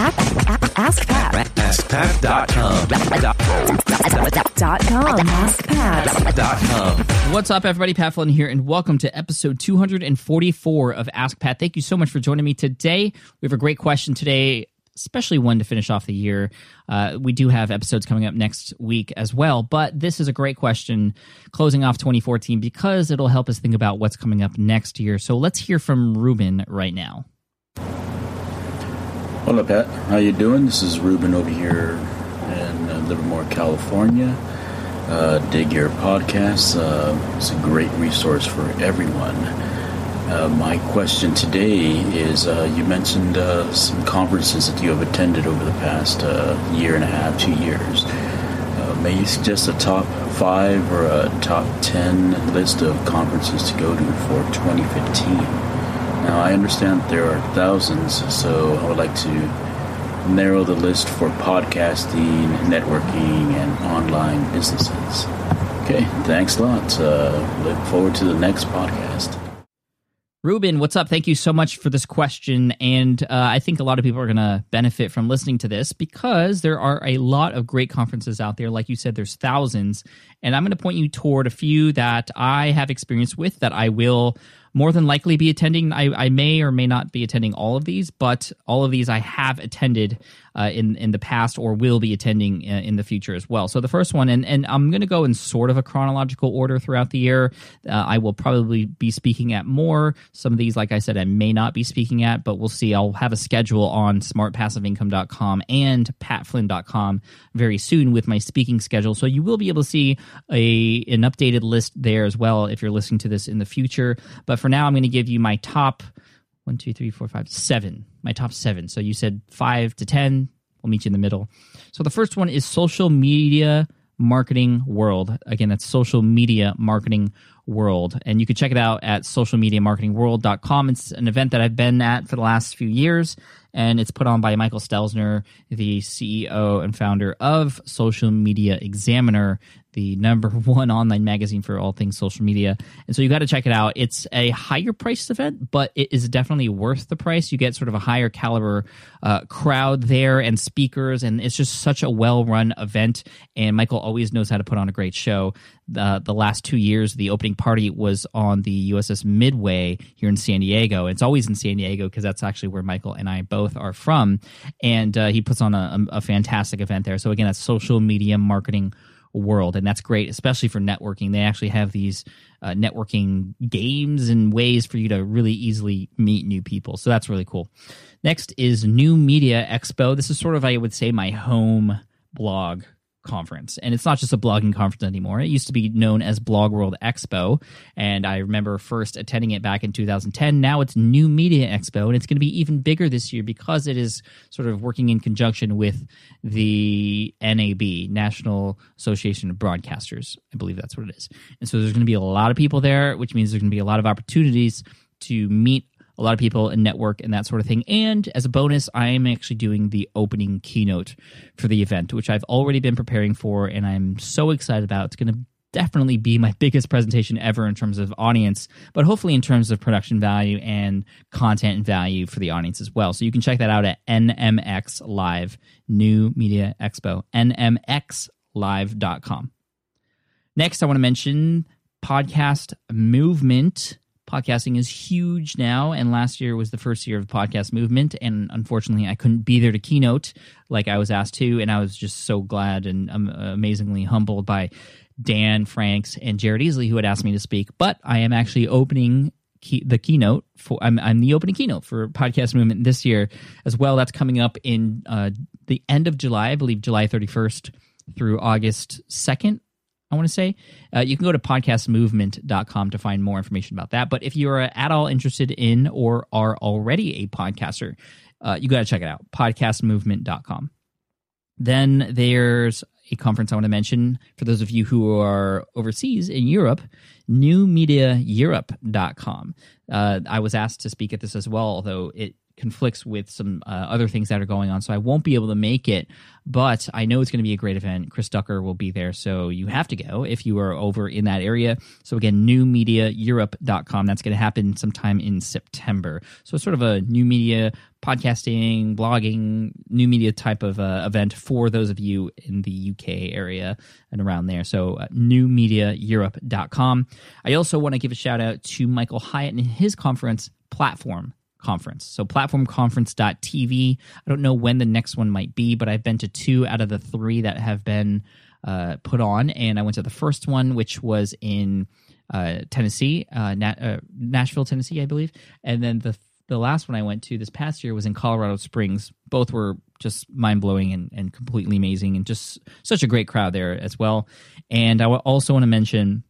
Ask. AskPat.com. Ask Pat. Dot com. What's up, everybody? Pat Flynn here, and welcome to episode 244 of Ask Pat. Thank you so much for joining me today. We have a great question today, especially one to finish off the year. Uh, we do have episodes coming up next week as well, but this is a great question closing off 2014 because it'll help us think about what's coming up next year. So let's hear from Reuben right now. Hello, Pat. How you doing? This is Reuben over here in uh, Livermore, California. Uh, dig your podcast. Uh, it's a great resource for everyone. Uh, my question today is: uh, You mentioned uh, some conferences that you have attended over the past year and a half, two years. May you suggest a top five or a top ten list of conferences to go to for 2015? Now, I understand there are thousands, so I would like to narrow the list for podcasting, networking, and online businesses. Okay, thanks a lot. Uh, look forward to the next podcast. Reuben, what's up? Thank you so much for this question. And uh, I think a lot of people are going to benefit from listening to this because there are a lot of great conferences out there. Like you said, there's thousands. And I'm going to point you toward a few that I have experience with that I will more than likely be attending. I, I may or may not be attending all of these, but all of these I have attended uh, in in the past or will be attending uh, in the future as well. So the first one, and and I'm going to go in sort of a chronological order throughout the year. Uh, I will probably be speaking at more. Some of these, like I said, I may not be speaking at, but we'll see. I'll have a schedule on smartpassiveincome.com and patflynn.com very soon with my speaking schedule. So you will be able to see a an updated list there as well if you're listening to this in the future. But for now, I'm going to give you my top one, two, three, four, five, seven. My top seven. So you said five to ten. We'll meet you in the middle. So the first one is social media marketing world. Again, that's social media marketing world. And you can check it out at socialmediamarketingworld.com. It's an event that I've been at for the last few years, and it's put on by Michael Stelzner, the CEO and founder of Social Media Examiner, the number one online magazine for all things social media. And so you got to check it out. It's a higher priced event, but it is definitely worth the price. You get sort of a higher caliber uh, crowd there and speakers, and it's just such a well run event. And Michael always knows how to put on a great show. The, the last two years, the opening party was on the USS Midway here in San Diego. It's always in San Diego because that's actually where Michael and I both are from. And uh, he puts on a, a fantastic event there. So, again, that's social media marketing world and that's great especially for networking they actually have these uh, networking games and ways for you to really easily meet new people so that's really cool next is new media expo this is sort of i would say my home blog conference. And it's not just a blogging conference anymore. It used to be known as blog world expo. And i remember first attending it back in 2010 now it's new media expo and it's going to be even bigger this year because it is sort of working in conjunction with the nab national association of broadcasters. I believe that's what it is. And so there's going to be a lot of people there which means there's going to be a lot of opportunities to meet a lot of people and network and that sort of thing. And as a bonus, I am actually doing the opening keynote for the event, which I've already been preparing for, and I'm so excited about. It's going to definitely be my biggest presentation ever in terms of audience, but hopefully in terms of production value and content value for the audience as well. So you can check that out at NMX Live, New Media Expo, nmxlive.com. Next, I want to mention podcast movement podcasting is huge now and last year was the first year of the podcast movement and unfortunately i couldn't be there to keynote like i was asked to and i was just so glad and um, amazingly humbled by dan franks and jared easley who had asked me to speak but i am actually opening key, the keynote for I'm, I'm the opening keynote for podcast movement this year as well. That's coming up in uh, the end of july i believe july 31st through august 2nd I want to say. Uh, you can go to podcastmovement.com to find more information about that. But if you're at all interested in or are already a podcaster, uh, you got to check it out podcastmovement.com. Then there's a conference I want to mention for those of you who are overseas in Europe, newmediaeurope.com. Uh, I was asked to speak at this as well, although it conflicts with some uh, other things that are going on, so I won't be able to make it. But I know it's going to be a great event. Chris Ducker will be there, so you have to go if you are over in that area. So again, newmediaeurope.com. That's going to happen sometime in September. So it's sort of a new media podcasting, blogging, new media type of uh, event for those of you in the UK area and around there. So uh, newmediaeurope.com. I also want to give a shout out to Michael Hyatt and his conference platform conference. So platformconference.tv. I don't know when the next one might be, but I've been to two out of the three that have been uh, put on. And I went to the first one, which was in uh, Tennessee, uh, Na- uh, Nashville, Tennessee, I believe. And then the the last one I went to this past year was in Colorado Springs. Both were just mind blowing and, and completely amazing, and just such a great crowd there as well. And I also want to mention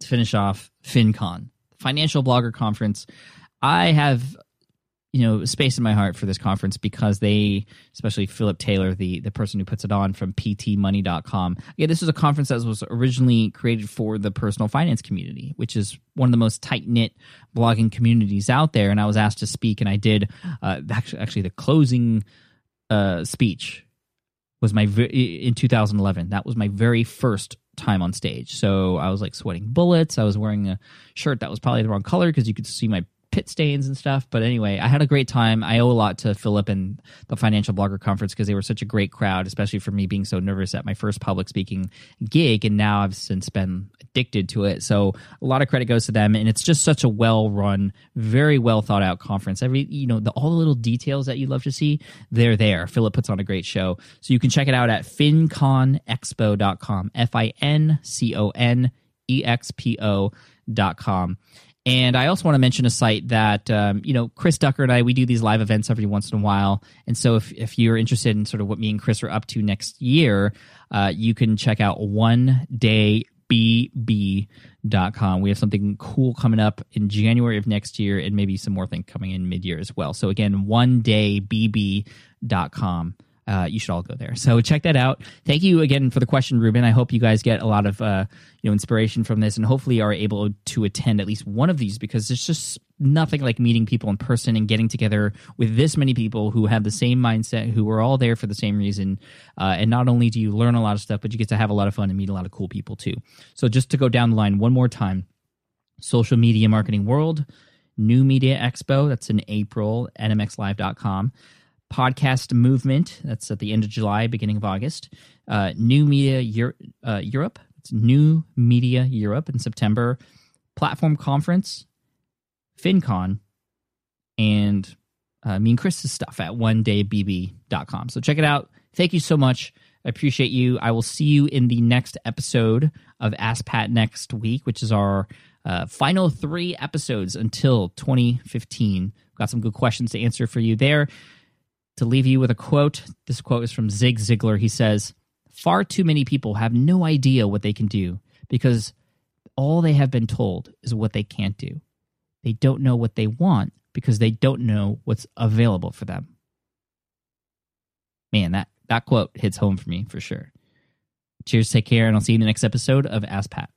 to finish off FinCon, Financial Blogger Conference. I have you know space in my heart for this conference because they especially philip taylor the the person who puts it on from ptmoney.com yeah this is a conference that was originally created for the personal finance community which is one of the most tight-knit blogging communities out there. And i was asked to speak and i did uh, actually, actually the closing uh, speech was my in 2011 that was my very first time on stage. So i was like sweating bullets. I was wearing a shirt that was probably the wrong color because you could see my pit stains and stuff. But anyway, I had a great time. I owe a lot to Philip and the Financial Blogger Conference because they were such a great crowd, especially for me being so nervous at my first public speaking gig. And now I've since been addicted to it. So a lot of credit goes to them. And it's just such a well run, very well thought out conference. Every, you know, the, all the little details that you love to see, they're there. Philip puts on a great show. So you can check it out at finconexpo.com, F I N C O N E X P O.com. And I also want to mention a site that, um, you know, Chris Ducker and I, we do these live events every once in a while. And so if, if you're interested in sort of what me and Chris are up to next year, uh, you can check out one day bb.com. We have something cool coming up in January of next year and maybe some more things coming in mid year as well. So again, one day bb.com uh, you should all go there. So check that out. Thank you again for the question, Reuben. I hope you guys get a lot of uh, you know inspiration from this, and hopefully are able to attend at least one of these because it's just nothing like meeting people in person and getting together with this many people who have the same mindset, who are all there for the same reason. Uh, and not only do you learn a lot of stuff, but you get to have a lot of fun and meet a lot of cool people too. So just to go down the line one more time, social media marketing world. New Media Expo, that's in April, nmxlive.com podcast movement. That's at the end of July, beginning of August. Uh, New Media Euro- uh, Europe. It's New Media Europe in September. Platform Conference, FinCon, and uh, me and Chris's stuff at one day onedaybb.com. So check it out. Thank you so much. I appreciate you. I will see you in the next episode of Ask Pat next week, which is our uh, final three episodes until 2015. Got some good questions to answer for you there to leave you with a quote. This quote is from Zig Ziglar. He says, Far too many people have no idea what they can do because all they have been told is what they can't do. They don't know what they want because they don't know what's available for them. Man, that, that quote hits home for me for sure. Cheers, take care, and I'll see you in the next episode of Ask Pat.